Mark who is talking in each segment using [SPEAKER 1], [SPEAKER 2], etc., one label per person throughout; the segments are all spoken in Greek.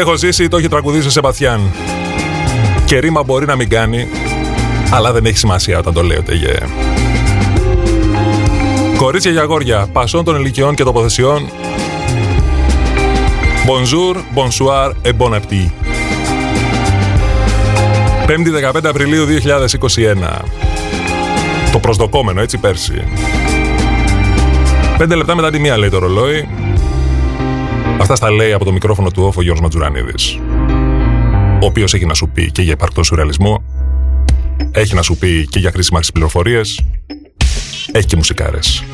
[SPEAKER 1] Ό,τι έχω ζήσει το έχει τραγουδήσει ο Σεμπαθιάν. Και ρήμα μπορεί να μην κάνει, αλλά δεν έχει σημασία όταν το λέει ο Τεγέ. Κορίτσια για αγόρια, πασών των ηλικιών και τοποθεσιών. Bonjour, bonsoir et bon appétit. 5η 15 Απριλίου 2021. Το προσδοκόμενο, έτσι πέρσι. Πέντε λεπτά μετά τη μία λέει το ρολόι. Αυτά στα λέει από το μικρόφωνο του όφο Γιώργος Ματζουρανίδης. Ο οποίος έχει να σου πει και για υπαρκτό σουρεαλισμό, έχει να σου πει και για χρήσιμα πληροφορίες, έχει και μουσικάρες.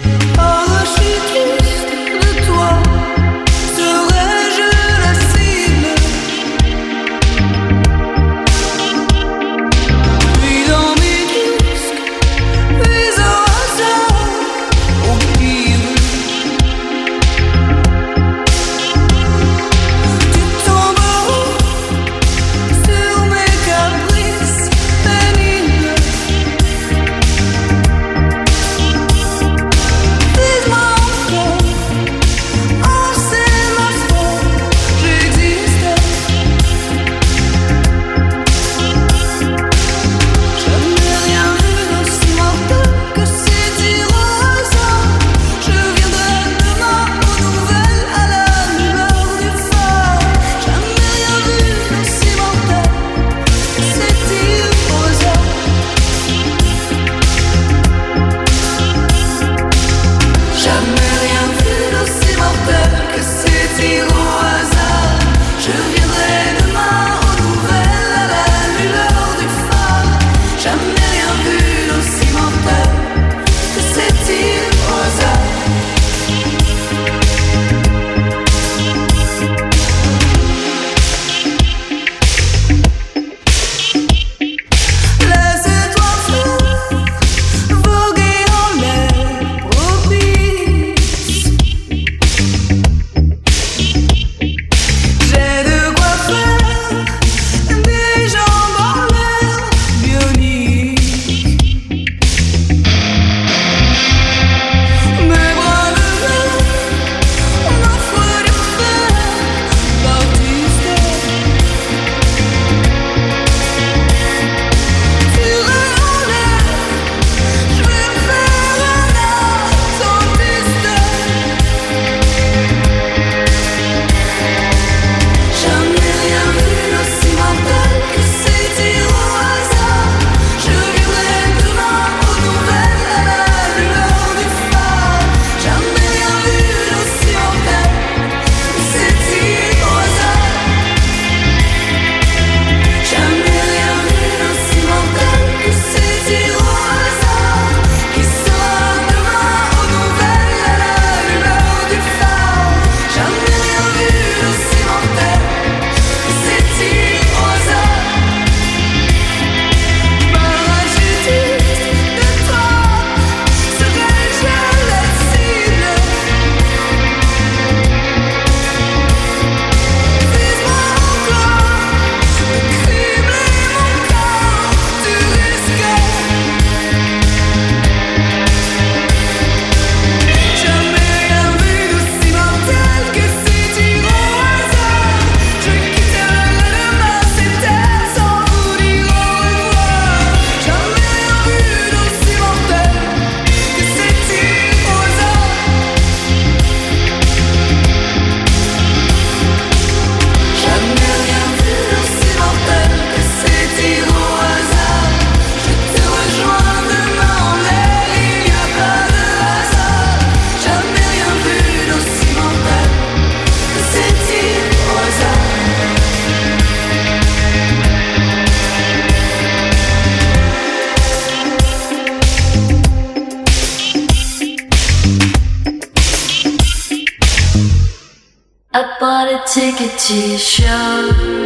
[SPEAKER 2] ticket to
[SPEAKER 3] your show.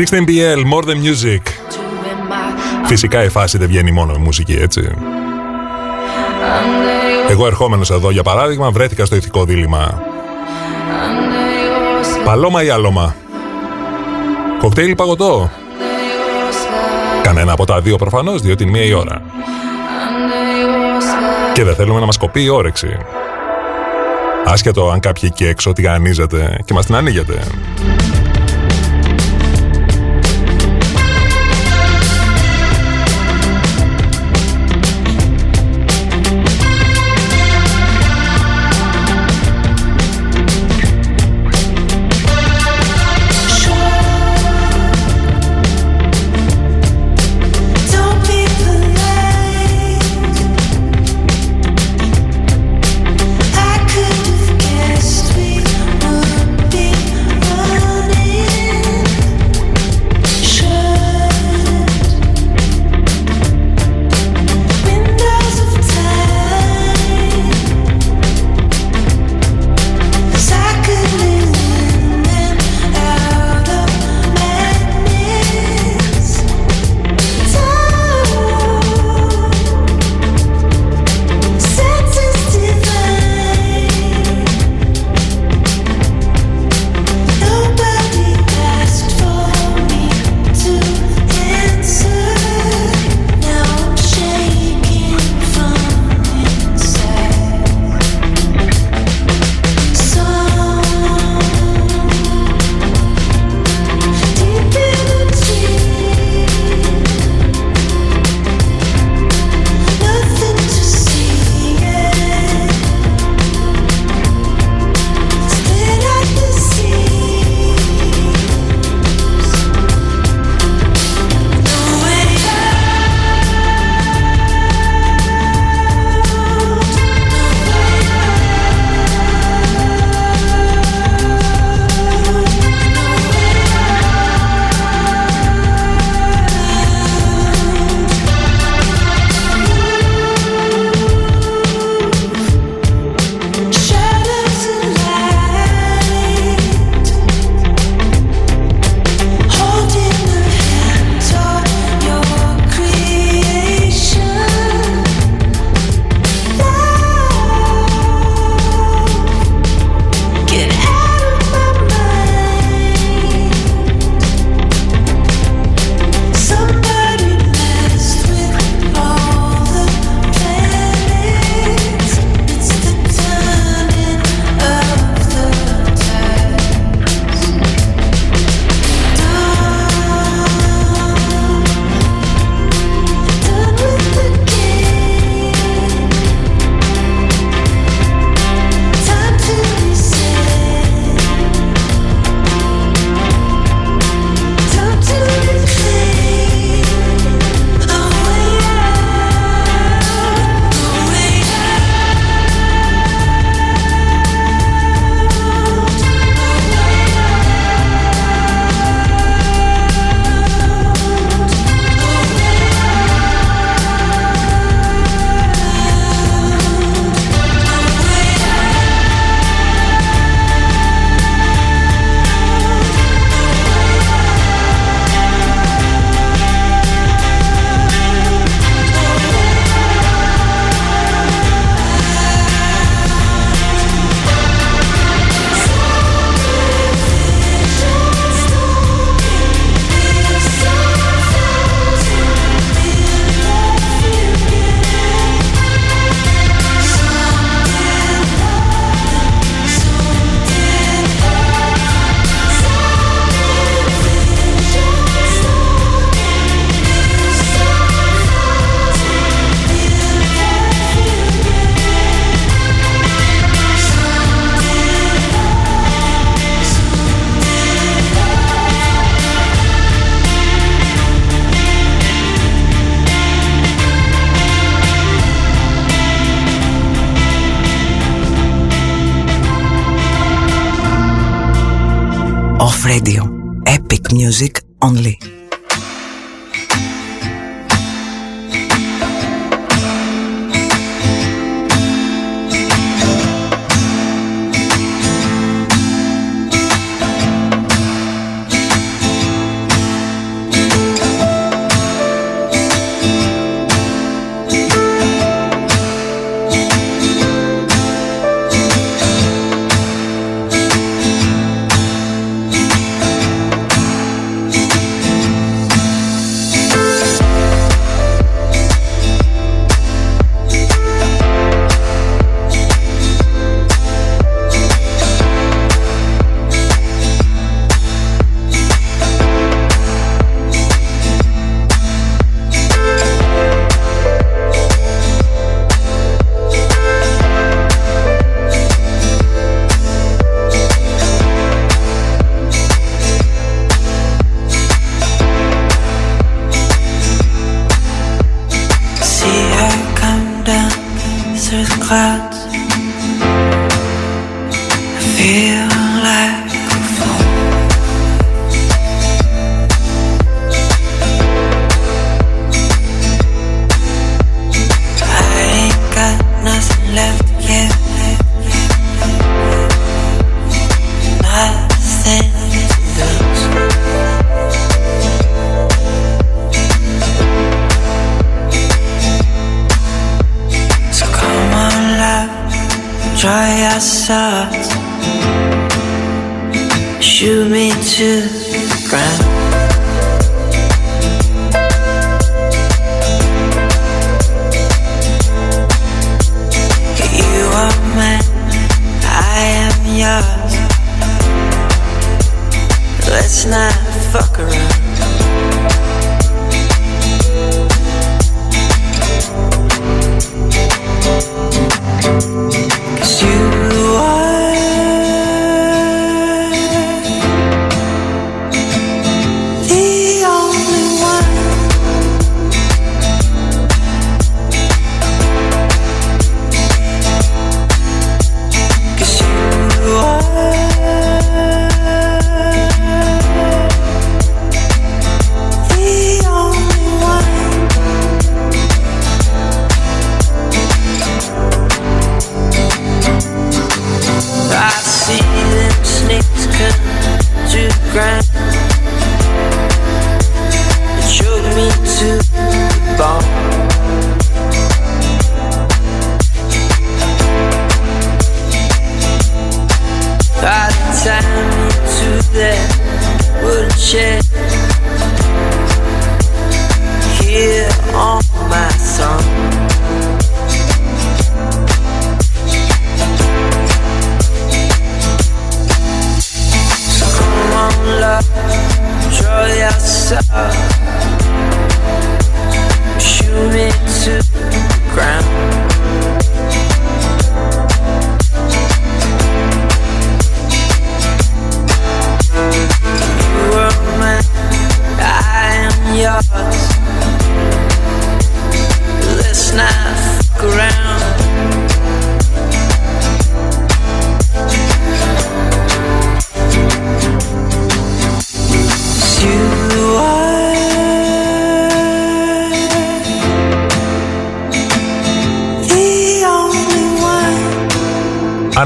[SPEAKER 3] 16BL, More Than Music. Φυσικά η φάση δεν βγαίνει μόνο με μουσική, έτσι. Εγώ ερχόμενος εδώ, για παράδειγμα, βρέθηκα στο ηθικό δίλημα. Παλόμα ή άλωμα; Κοκτέιλ παγωτό; Κανένα από τα δύο προφανώς, διότι είναι μία η ώρα. Και δεν θέλουμε να μας κοπεί η όρεξη. Άσχετο αν κάποιοι εκεί έξω τηγανίζετε και μας την ανοίγετε.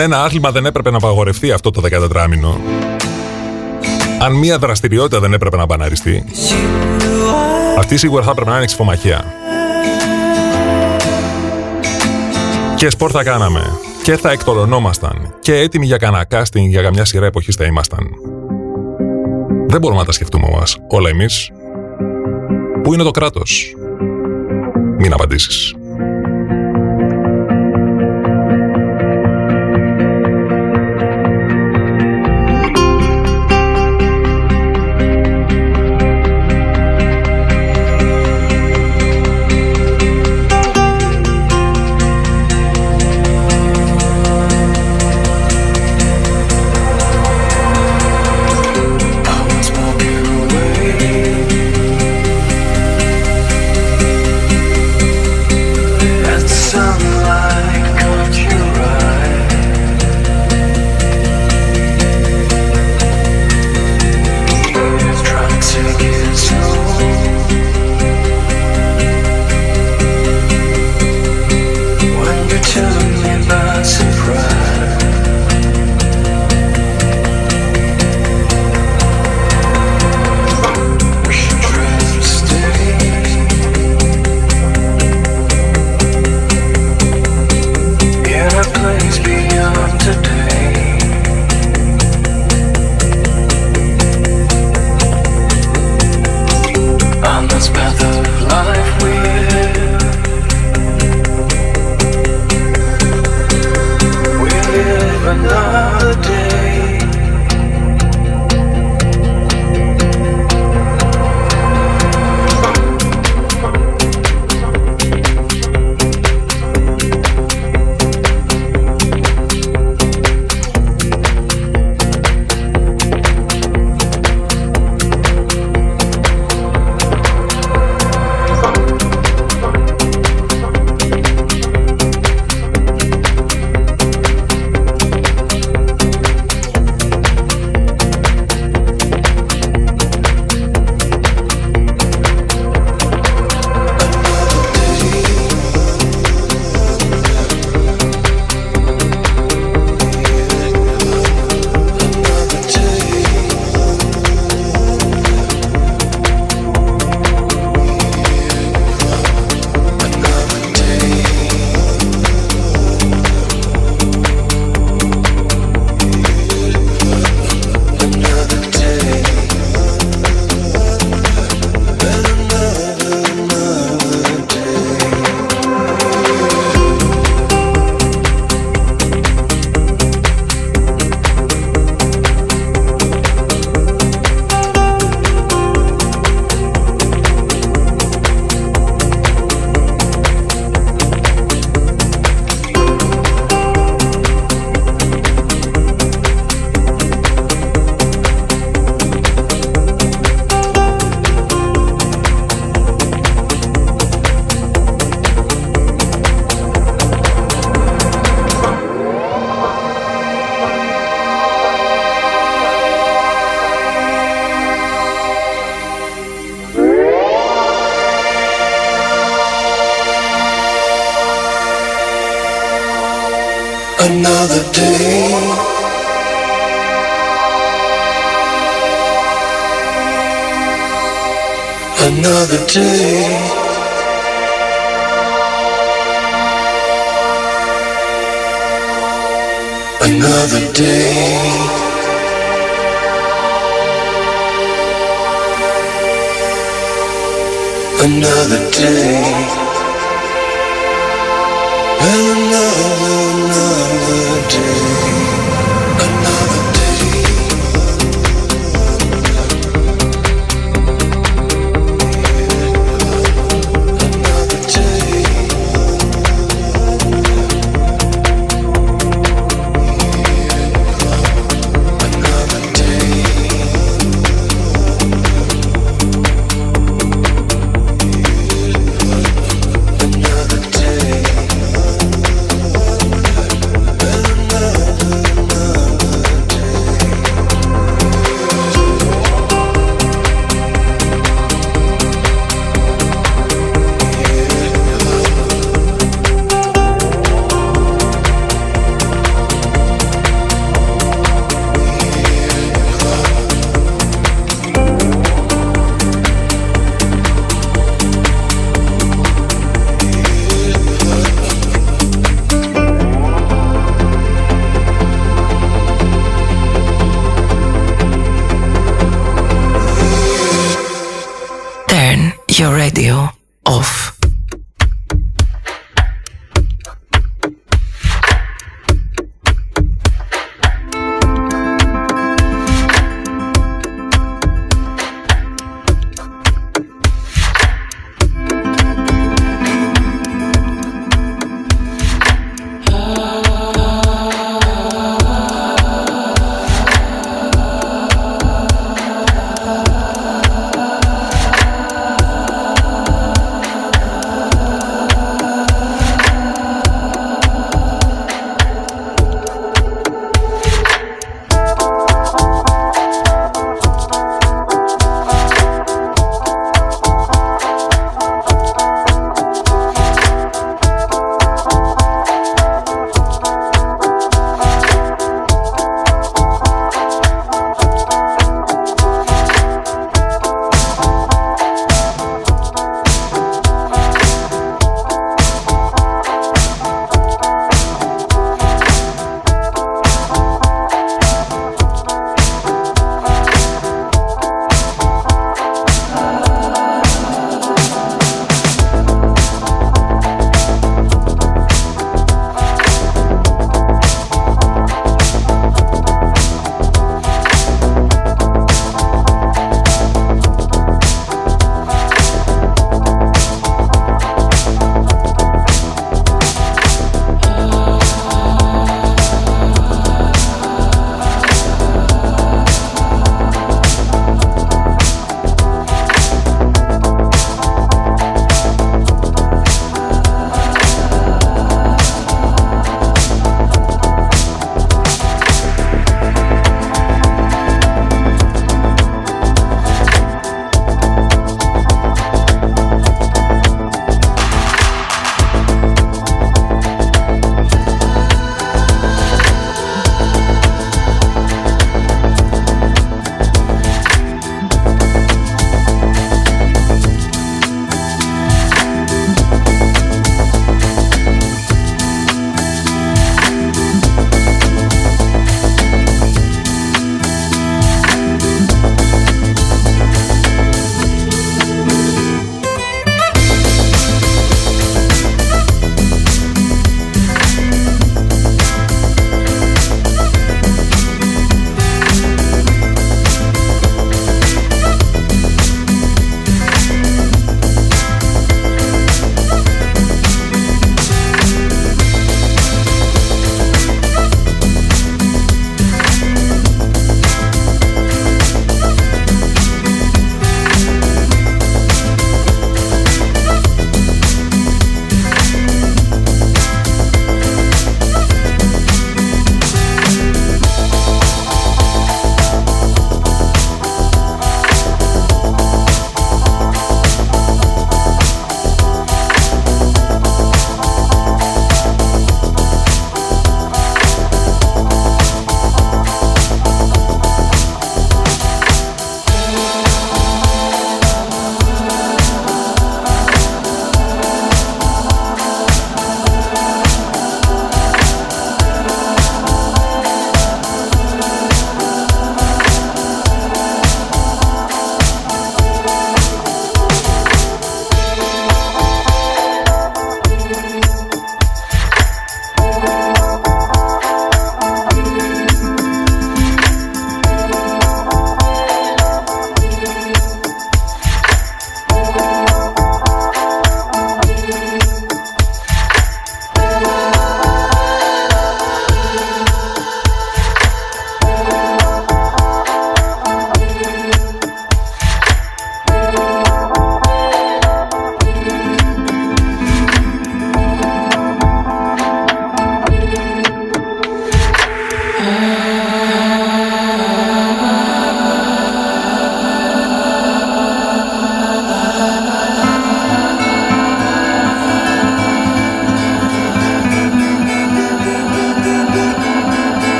[SPEAKER 4] Ένα άθλημα δεν έπρεπε να απαγορευτεί αυτό το 14μηνο, αν μία δραστηριότητα δεν έπρεπε να μπαναριστεί, αυτή σίγουρα θα έπρεπε να είναι εξυφομαχία. Και σπορ θα κάναμε. Και θα εκτολωνόμασταν. Και έτοιμοι για κανένα casting για καμιά σειρά εποχής θα ήμασταν. Δεν μπορούμε να τα σκεφτούμε μας όλα εμείς. Πού είναι το κράτος. Μην απαντήσεις. to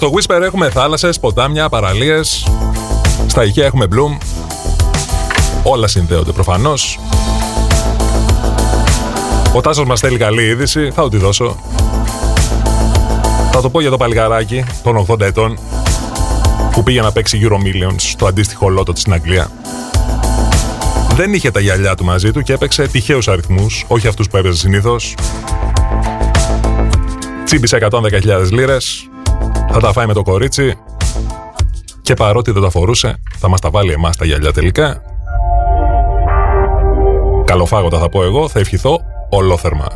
[SPEAKER 4] Λοιπόν, στο Whisper έχουμε θάλασσες, ποτάμια, παραλίες. Στα ηχεία έχουμε Bloom. Όλα συνδέονται προφανώς. Ο Τάσος μας θέλει καλή είδηση, θα του δώσω. Θα το πω για το παλικαράκι των 80 ετών που πήγε να παίξει Euro Millions στο αντίστοιχο λότο της στην Αγγλία. Δεν είχε τα γυαλιά του μαζί του και έπαιξε τυχαίους αριθμούς, όχι αυτούς που έπαιζε συνήθως. Τσίμπησε 110.000 λίρες, θα τα φάει με το κορίτσι και παρότι δεν τα φορούσε, θα μας τα βάλει εμάς τα γυαλιά τελικά. Καλοφάγοντα θα πω εγώ, θα ευχηθώ ολόθερμα.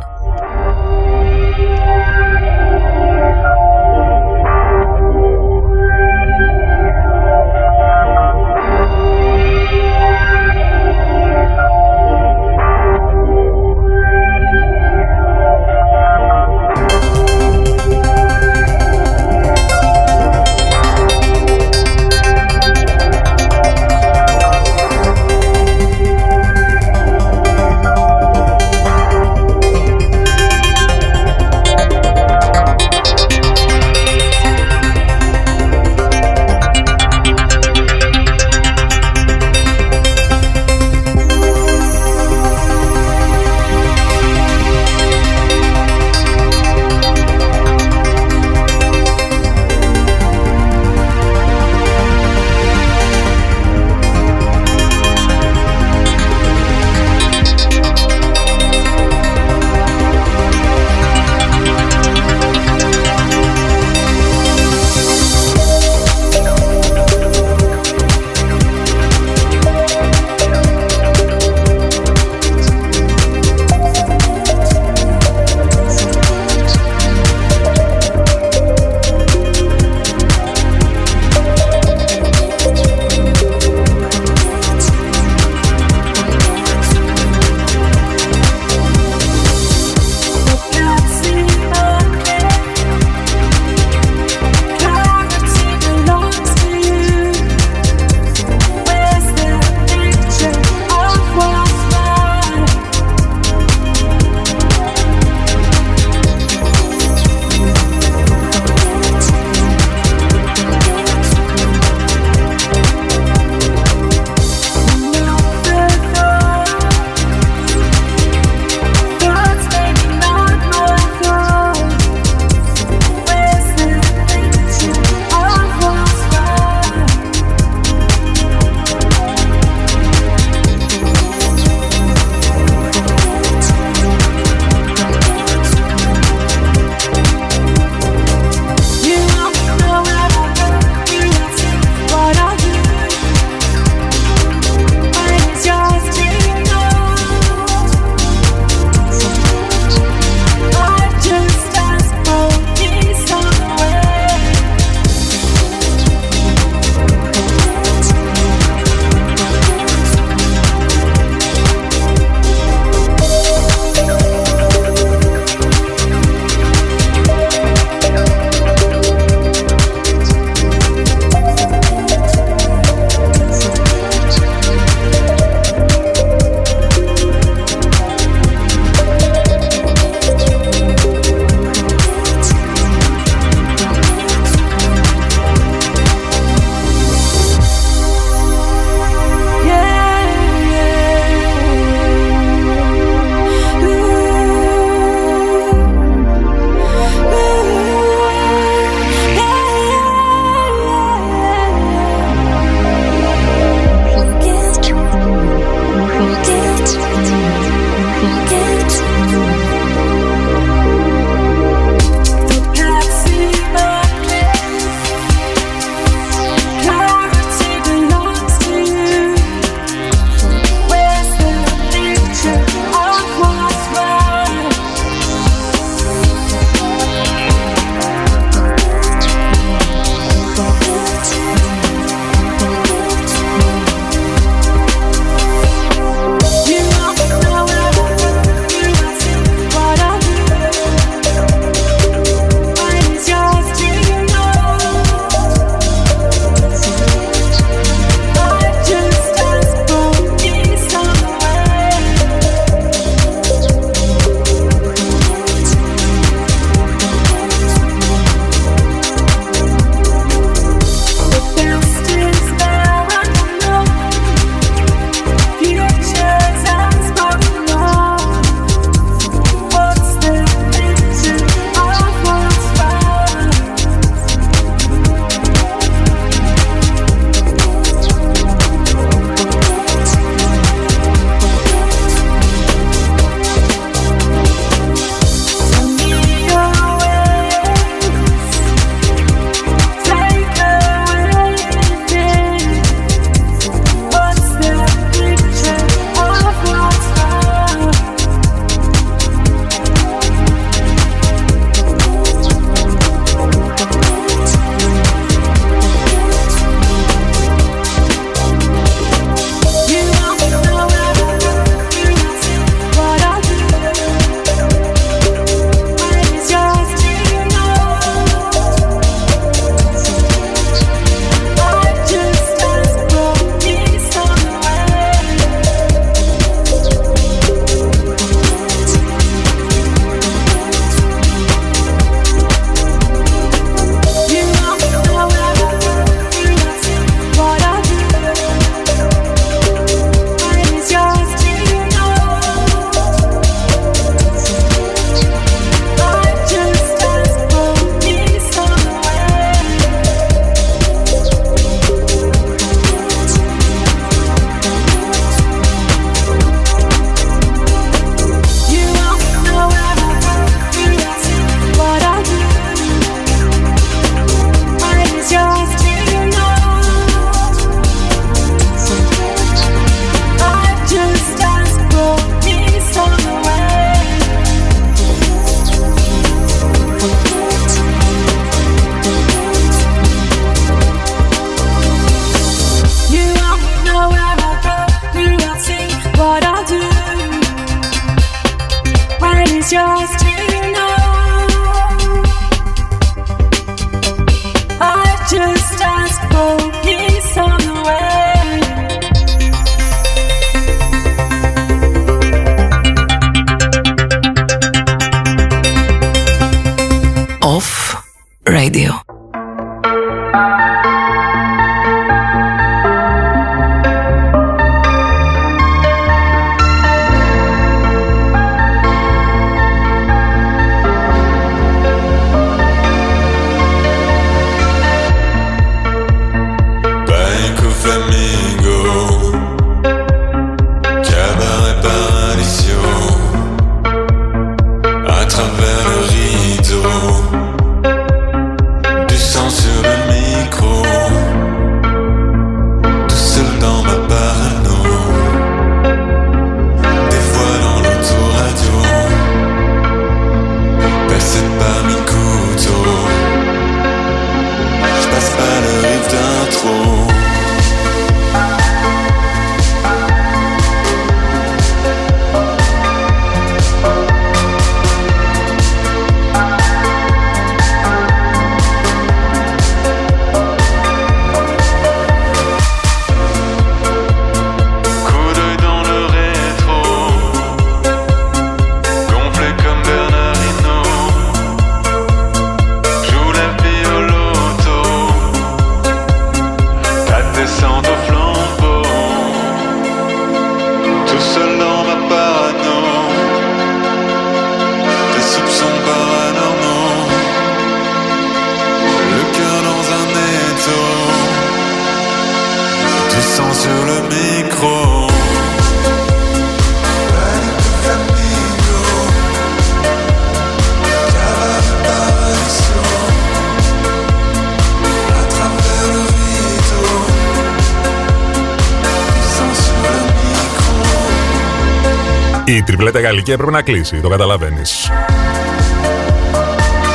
[SPEAKER 4] Η τριπλέτα γαλλική έπρεπε να κλείσει, το καταλαβαίνεις.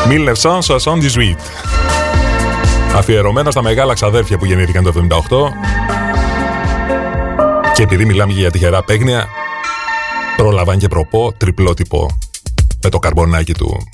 [SPEAKER 4] 1978. Αφιερωμένο στα μεγάλα ξαδέρφια που γεννήθηκαν το 1978. Και επειδή μιλάμε για τυχερά παίγνια, πρόλαβαν και προπό τριπλότυπο με το καρμπονάκι του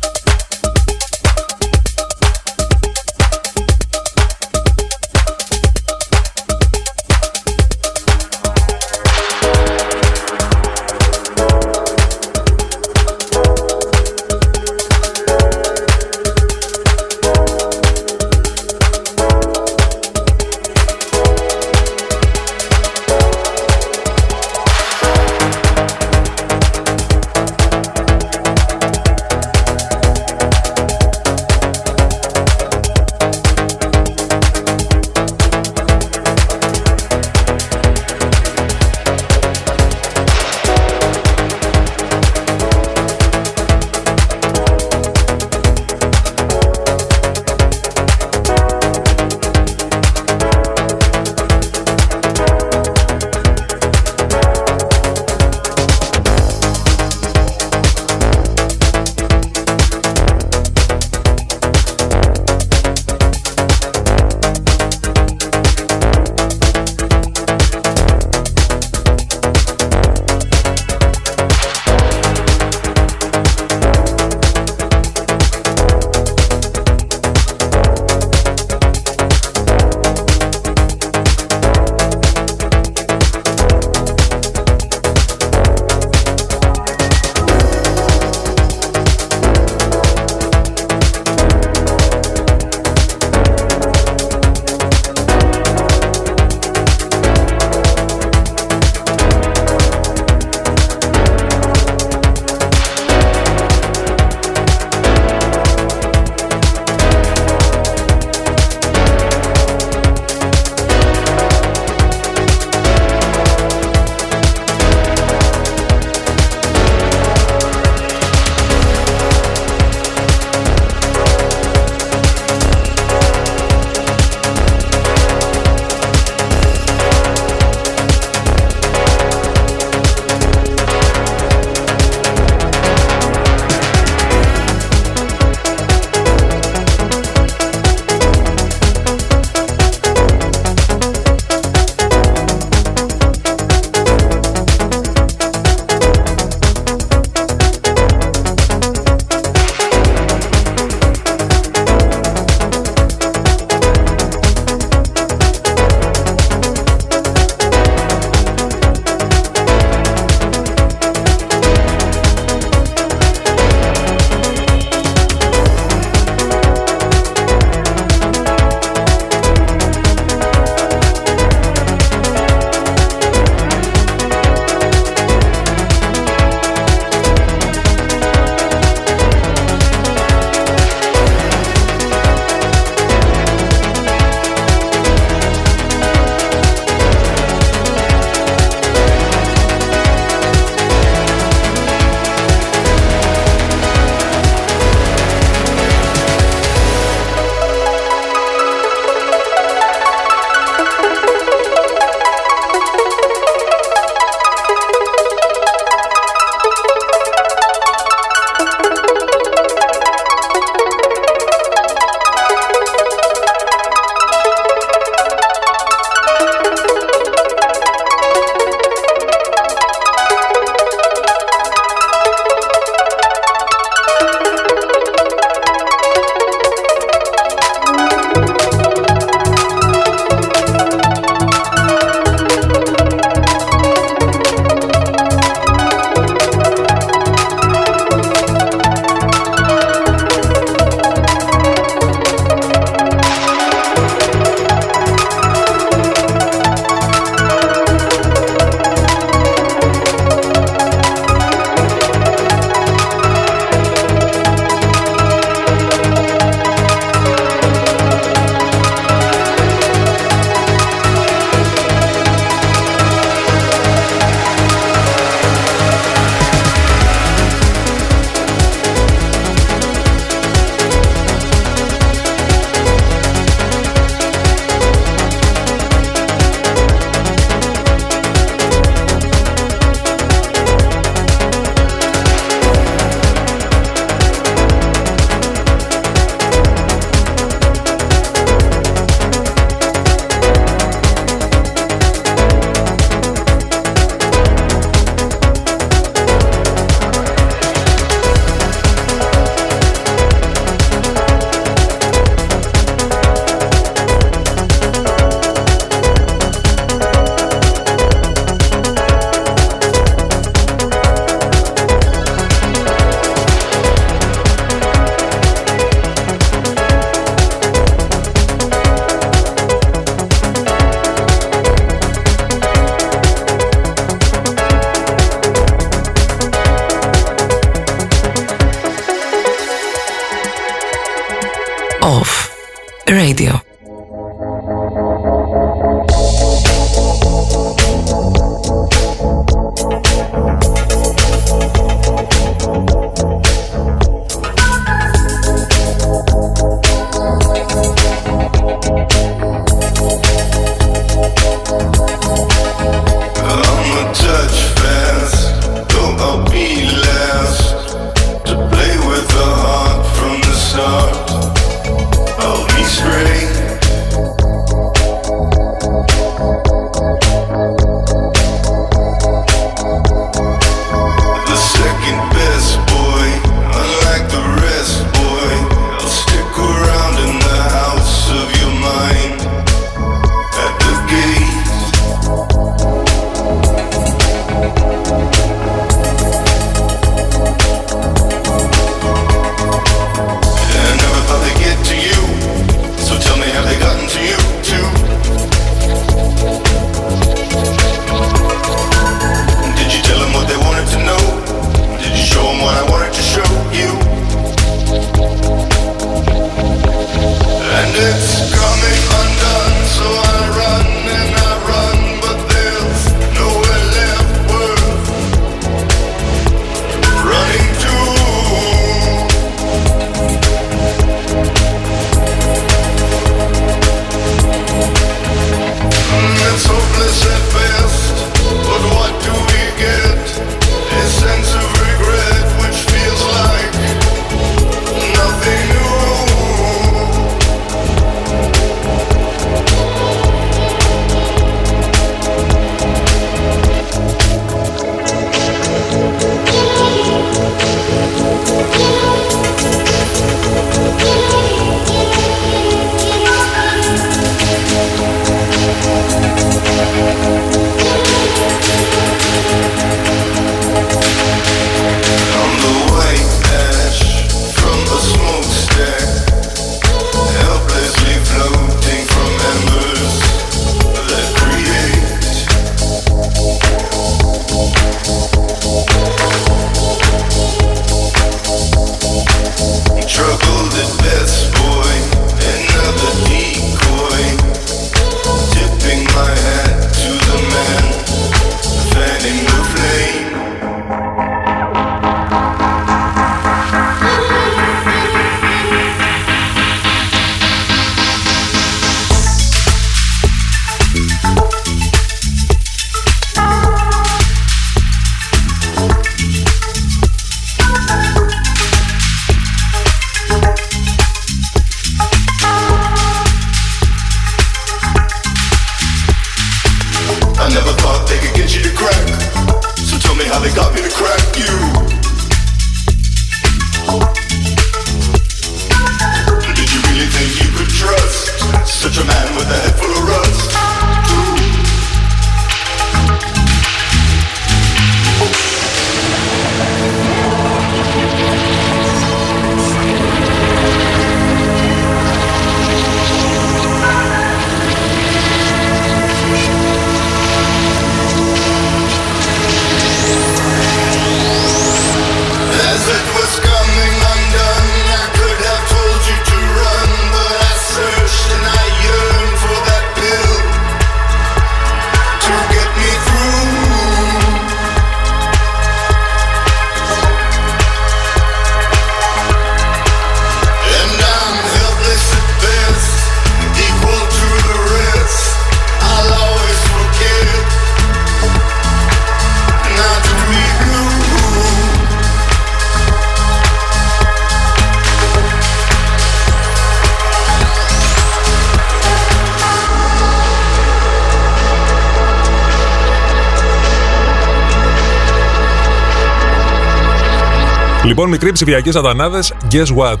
[SPEAKER 4] Λοιπόν, μικροί ψηφιακοί σατανάδες, guess what;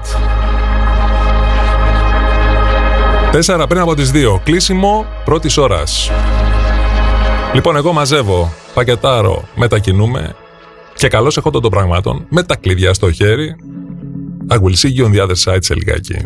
[SPEAKER 4] Τέσσερα πριν από τις δύο. Κλείσιμο πρώτης ώρας. Λοιπόν, εγώ μαζεύω, πακετάρω, μετακινούμε και καλώς έχω των πραγμάτων με τα κλειδιά στο χέρι. I will see you on the other side σε λιγάκι.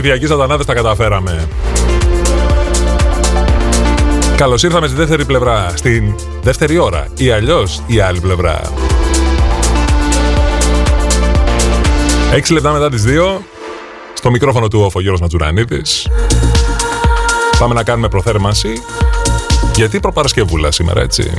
[SPEAKER 4] Λοιπόν, μικροί ψηφιακοί σατανάδε τα καταφέραμε. Καλώς ήρθαμε στη δεύτερη πλευρά, στην δεύτερη ώρα ή αλλιώς η άλλη πλευρά. Έξι λεπτά μετά τις δύο, στο μικρόφωνο του όφο Γιώργος Ματζουρανίδης. Πάμε να κάνουμε προθέρμανση, γιατί προπαρασκευούλα σήμερα, έτσι.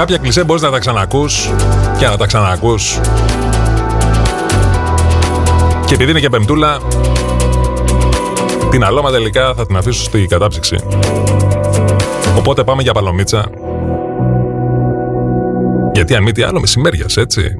[SPEAKER 3] Κάποια κλισέ μπορείς να τα ξανακούς και να τα ξανακούς. Και επειδή είναι και πεμπτούλα, την αλώμα τελικά θα την αφήσω στη κατάψυξη. Οπότε πάμε για παλομίτσα. Γιατί αν μη τι άλλο μεσημέριας, έτσι.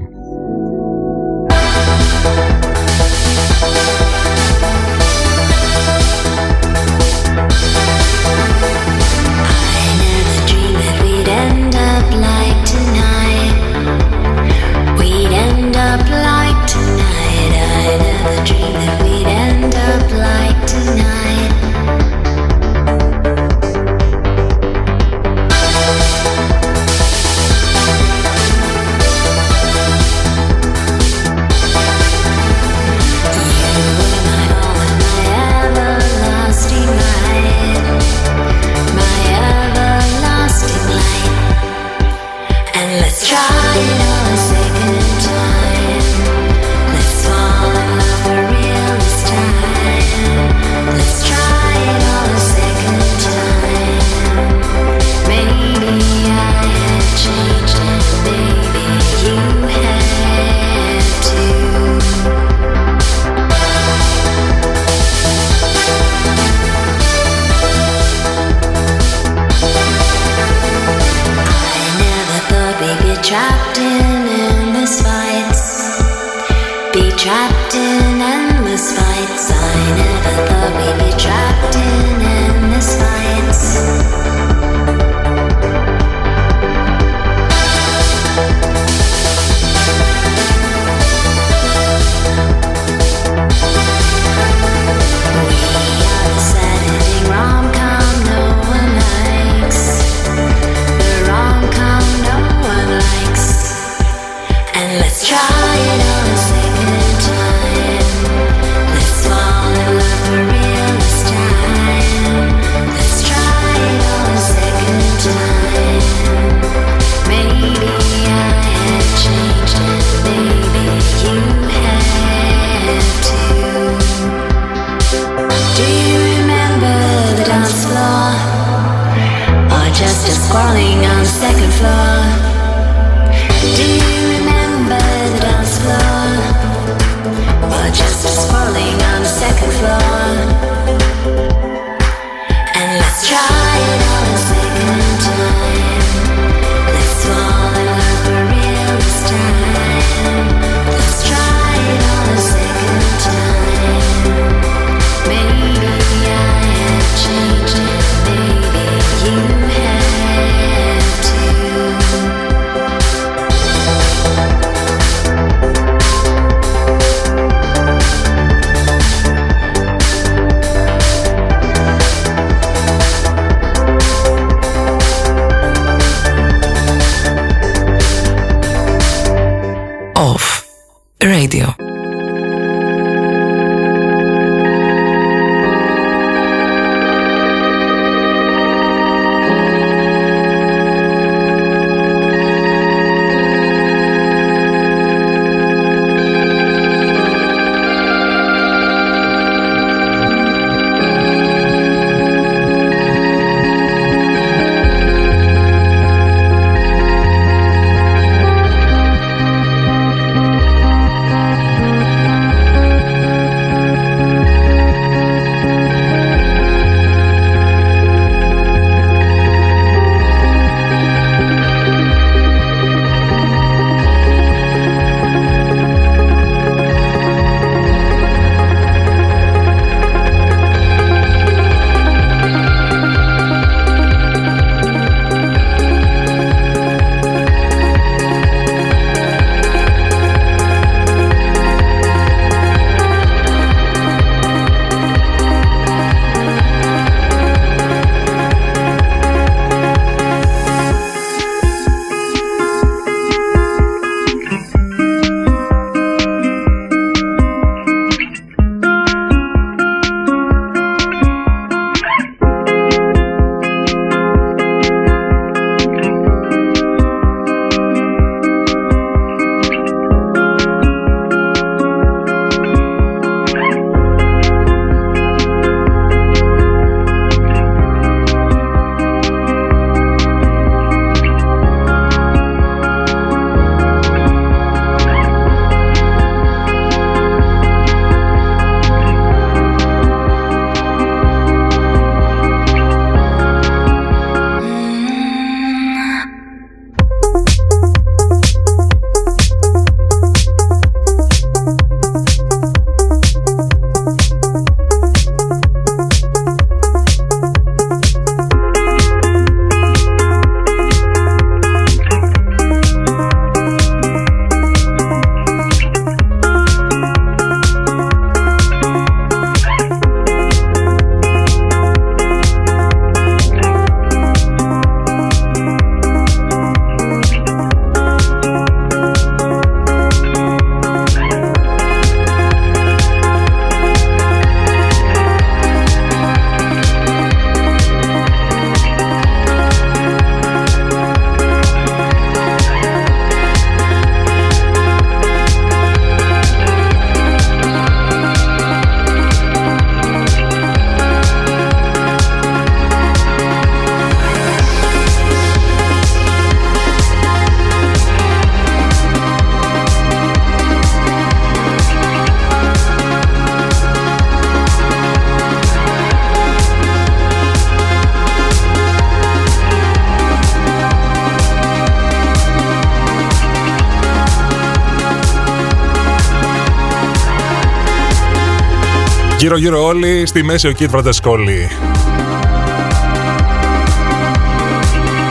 [SPEAKER 4] Γύρω γύρω όλοι, στη μέση ο Κίτ Φραντεσκόλη.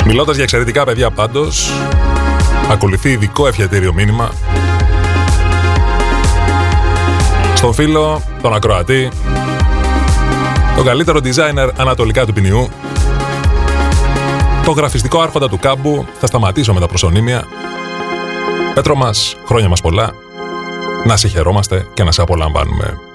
[SPEAKER 4] Μιλώντας για εξαιρετικά παιδιά πάντως, ακολουθεί ειδικό ευχετήριο μήνυμα στον φίλο, τον ακροατή, τον καλύτερο designer ανατολικά του ποινιού, το γραφιστικό άρχοντα του κάμπου, θα σταματήσω με τα προσωνύμια. Πέτρο μας, χρόνια μας πολλά, να σε χαιρόμαστε και να σε απολαμβάνουμε.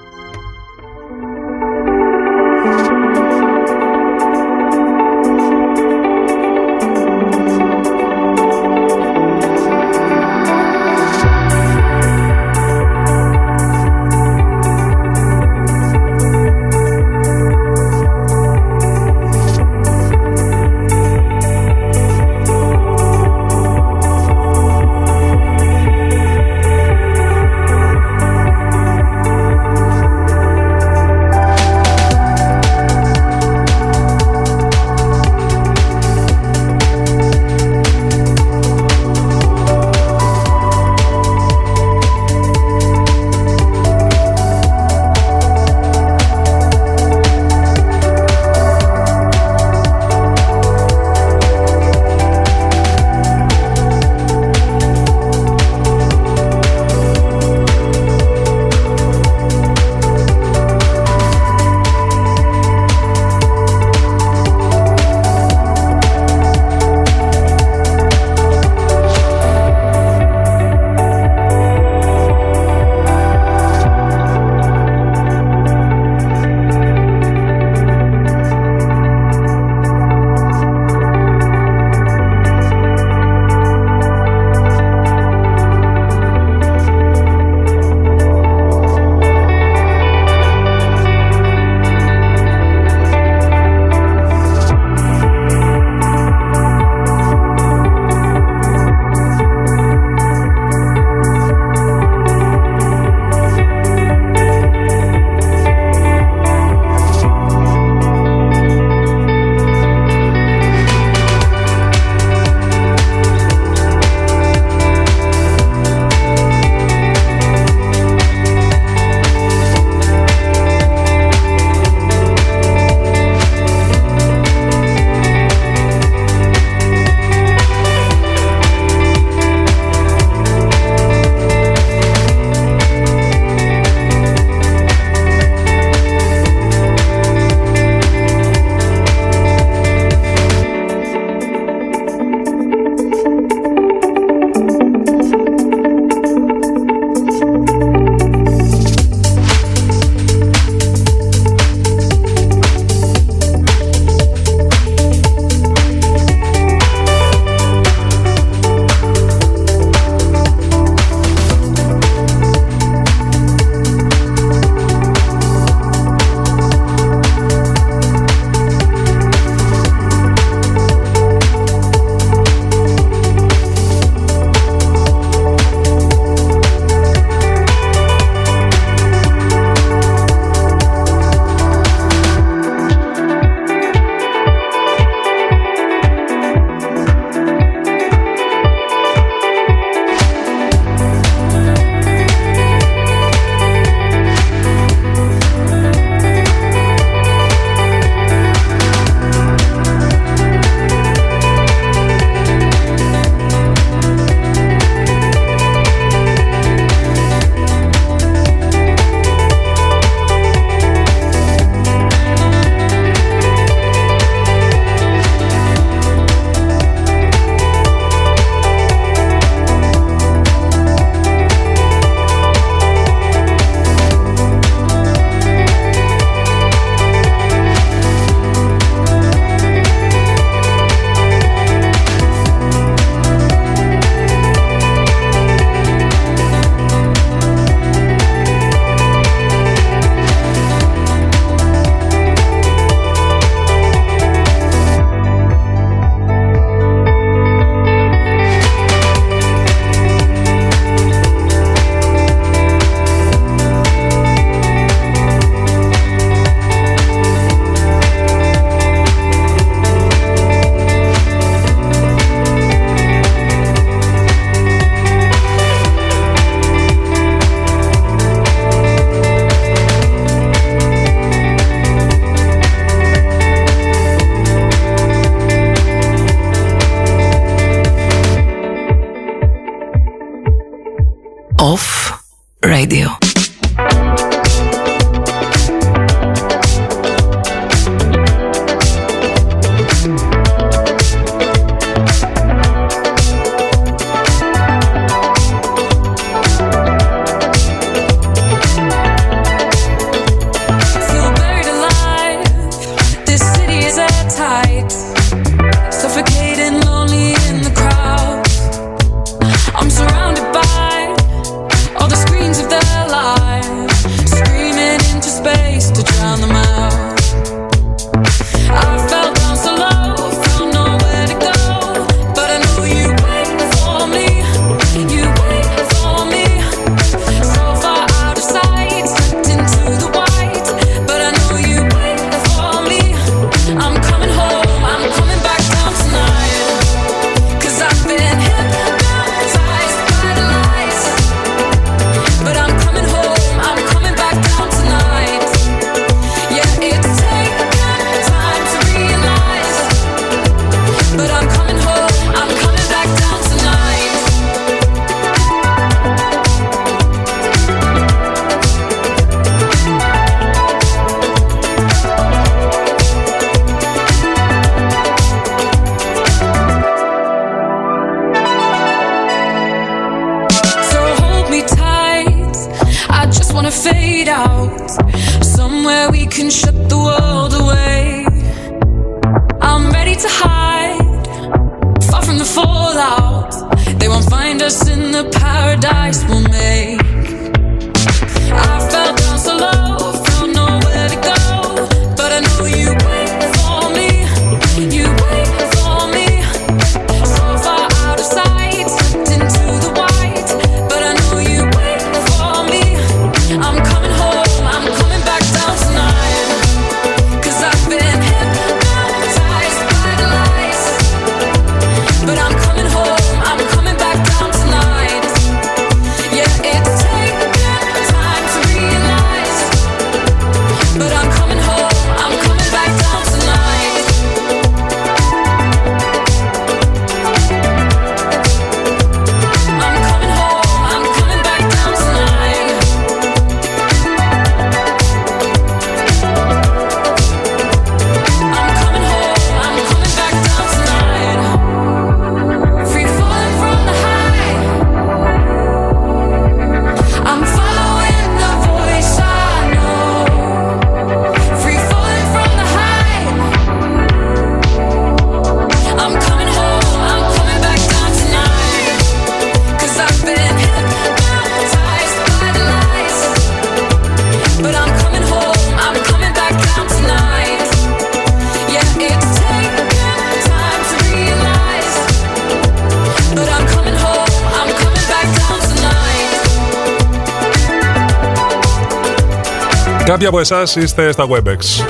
[SPEAKER 4] Κάποιοι από εσάς είστε στα WebEx.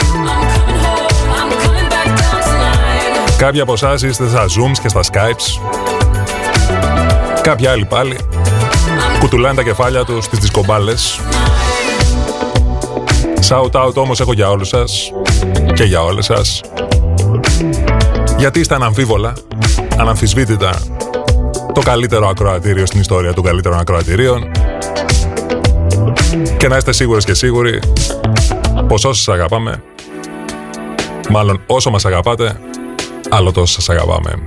[SPEAKER 4] Κάποιοι από εσάς είστε στα Zooms και στα Skypes. Κάποιοι άλλοι πάλι κουτουλάνε τα κεφάλια τους στις δισκομπάλες. Shout out όμως έχω για όλους σας και για όλες σας. Γιατί είστε αναμφίβολα, αναμφισβήτητα το καλύτερο ακροατήριο στην ιστορία των καλύτερων ακροατηρίων και να είστε σίγουρες και σίγουροι πως όσο σας αγαπάμε, μάλλον όσο μας αγαπάτε, άλλο τόσο σας αγαπάμε.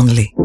[SPEAKER 2] Only.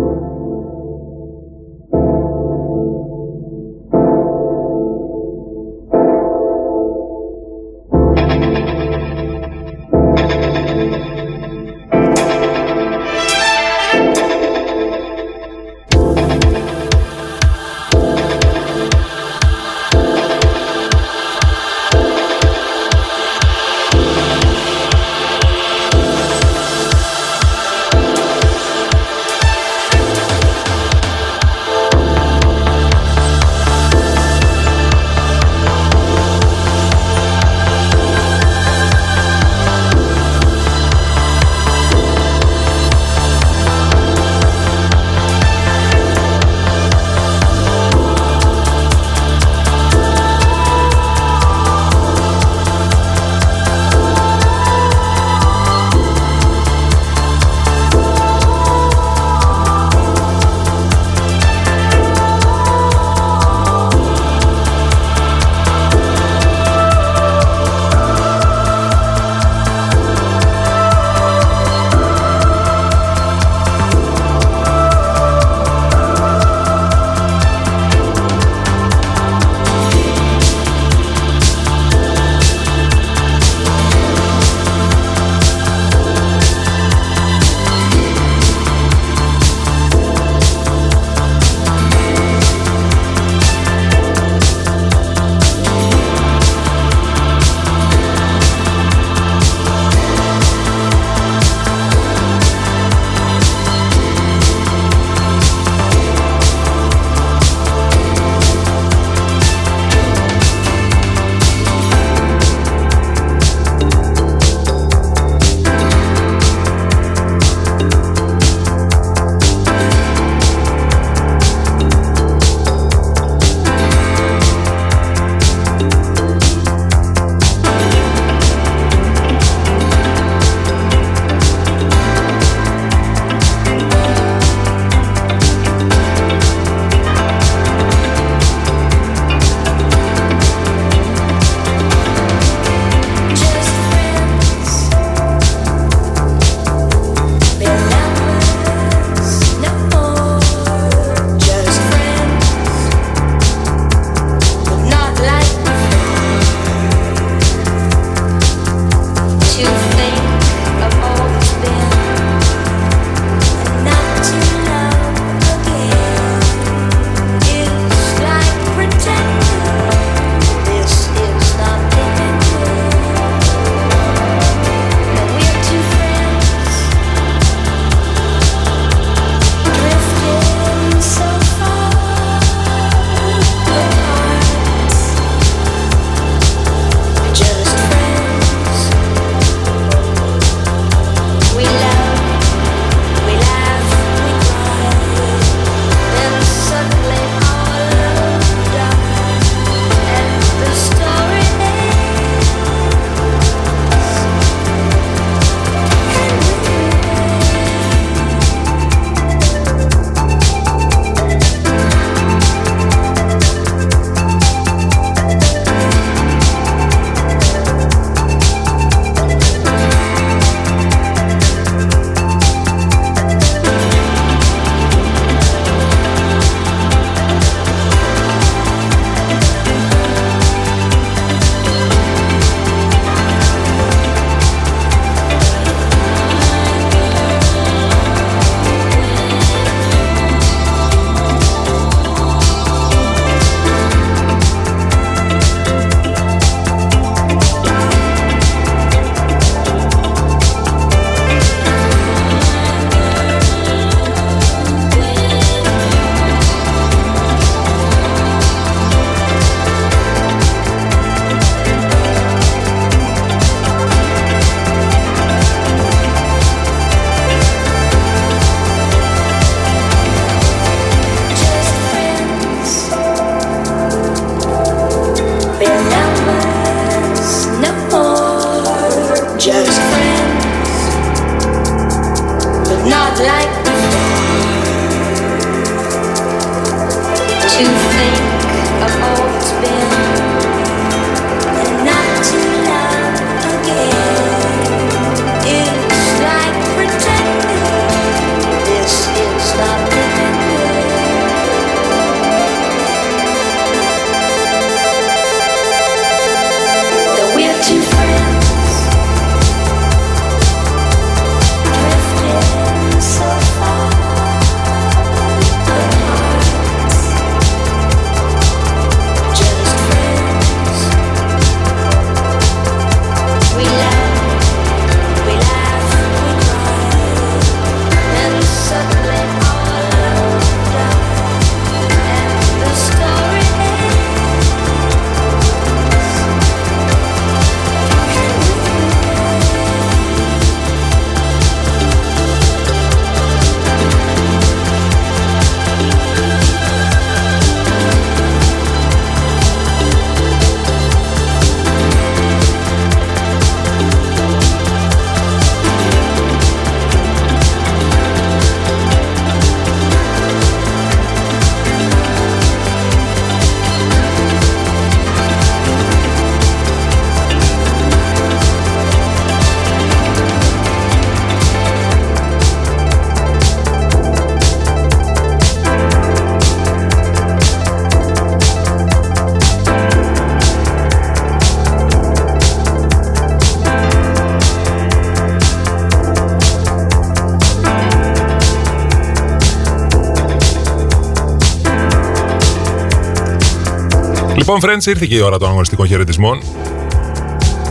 [SPEAKER 5] Λοιπόν, friends, ήρθε και η ώρα των αγωνιστικών χαιρετισμών.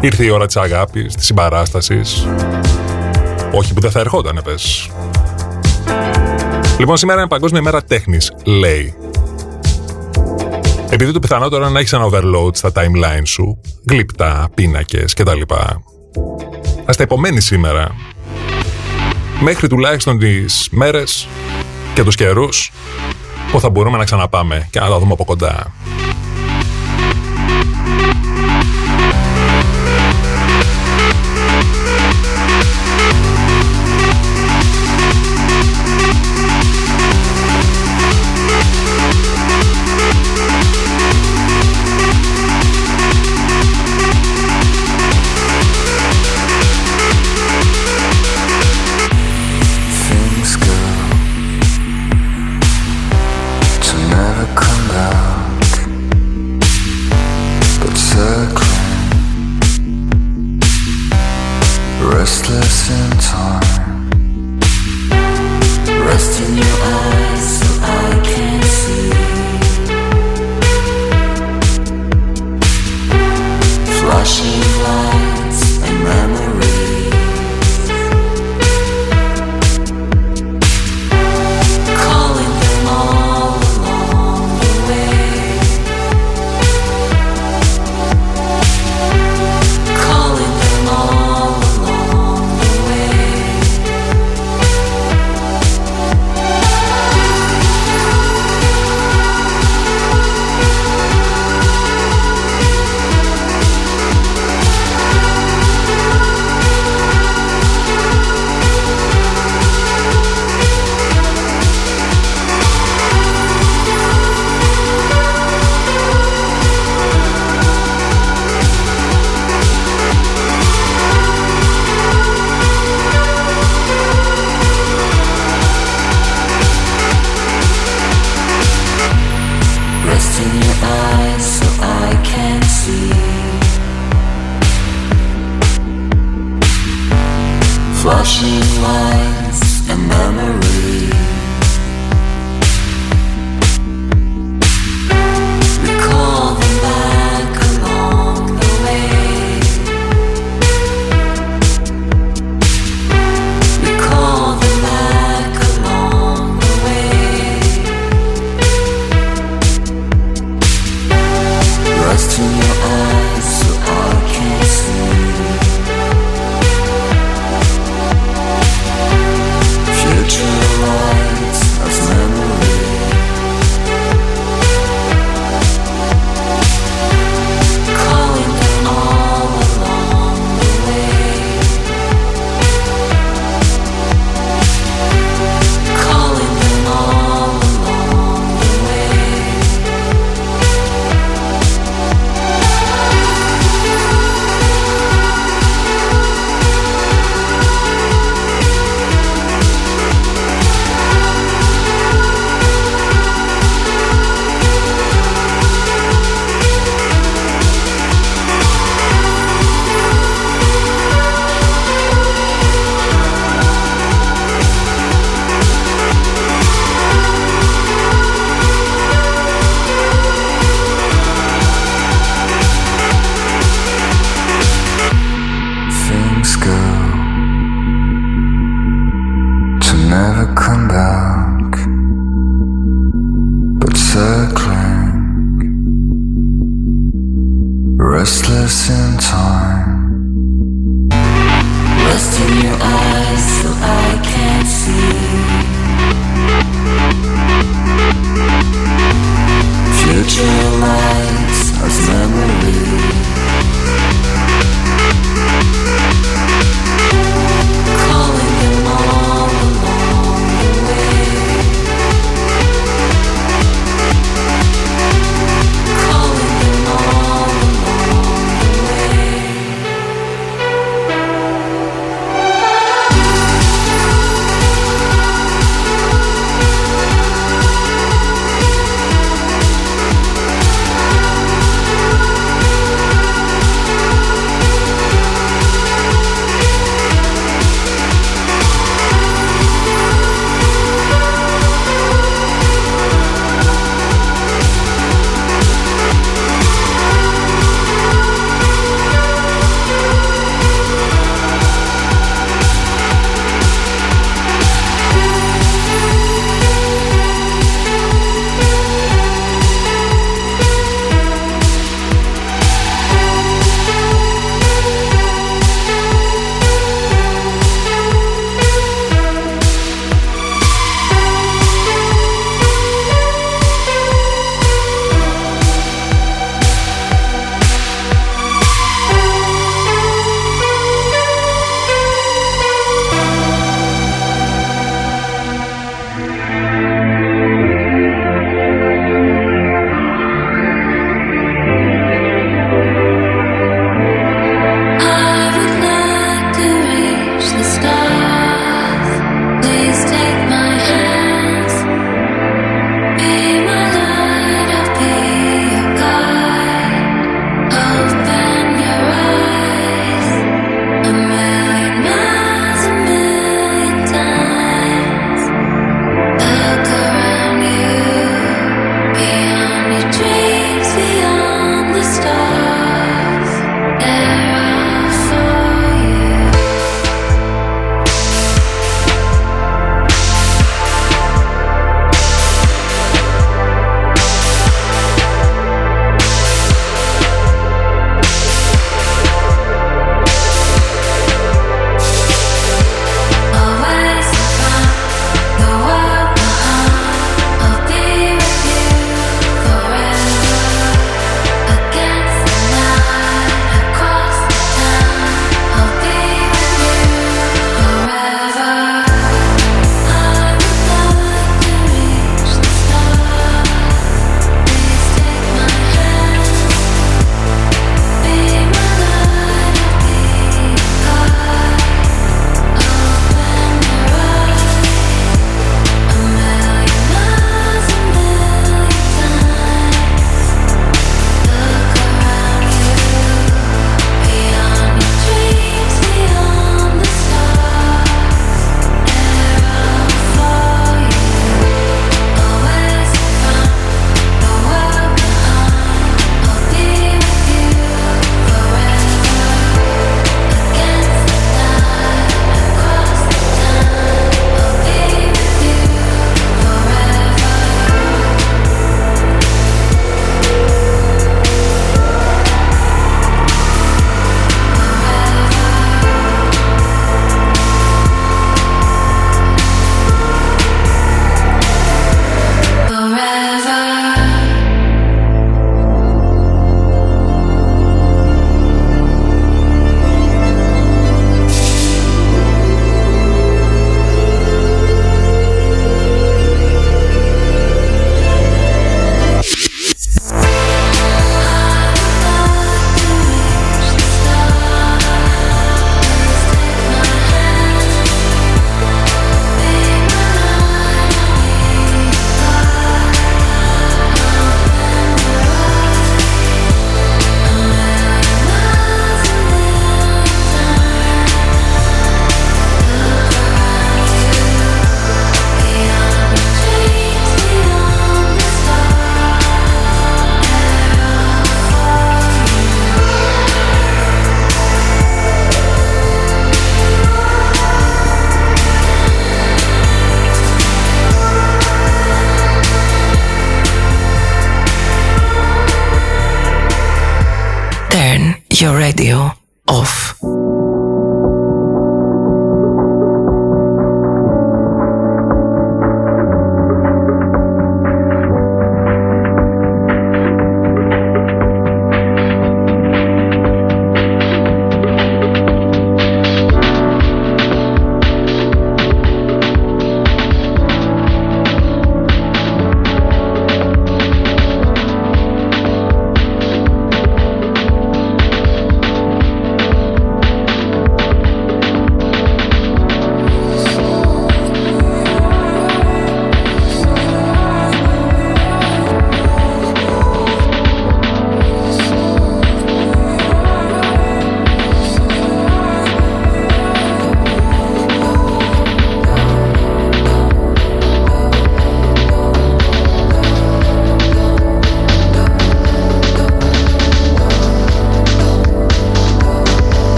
[SPEAKER 5] Ήρθε η ώρα της αγάπης, της συμπαράστασης. Όχι που δεν θα ερχόταν, πες. Λοιπόν, σήμερα είναι Παγκόσμια Μέρα Τέχνης, λέει. Επειδή το πιθανότερο είναι να έχεις ένα overload στα timeline σου, γλυπτά, πίνακες κτλ. Ας τα υπομένει σήμερα. Μέχρι τουλάχιστον τις μέρες και τους καιρούς που θα μπορούμε να ξαναπάμε και να τα δούμε από κοντά.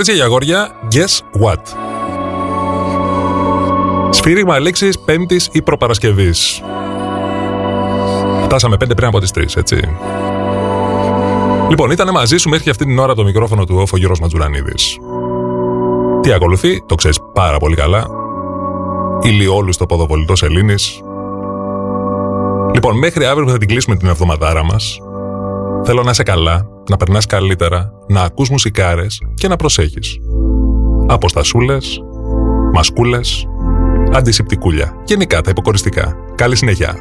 [SPEAKER 4] Κορίτσια και αγόρια, guess what; Σφύριγμα λέξη Πέμπτης ή Προπαρασκευής. Φτάσαμε πέντε πριν από τις τρεις, έτσι. Λοιπόν, ήταν μαζί σου μέχρι αυτή την ώρα το μικρόφωνο του όφο Γιώργος Ματζουρανίδης. Τι ακολουθεί, το ξέρεις πάρα πολύ καλά. Ηλιόλου στο ποδοβολητό Σελήνης. Λοιπόν, μέχρι αύριο που θα την κλείσουμε την εβδομαδάρα μας, θέλω να είσαι καλά, να περνάς καλύτερα, να ακούς μουσικάρες και να προσέχεις. Αποστασούλες, μασκούλες, αντισηπτικούλια. Γενικά τα υποκοριστικά. Καλή συνέχεια.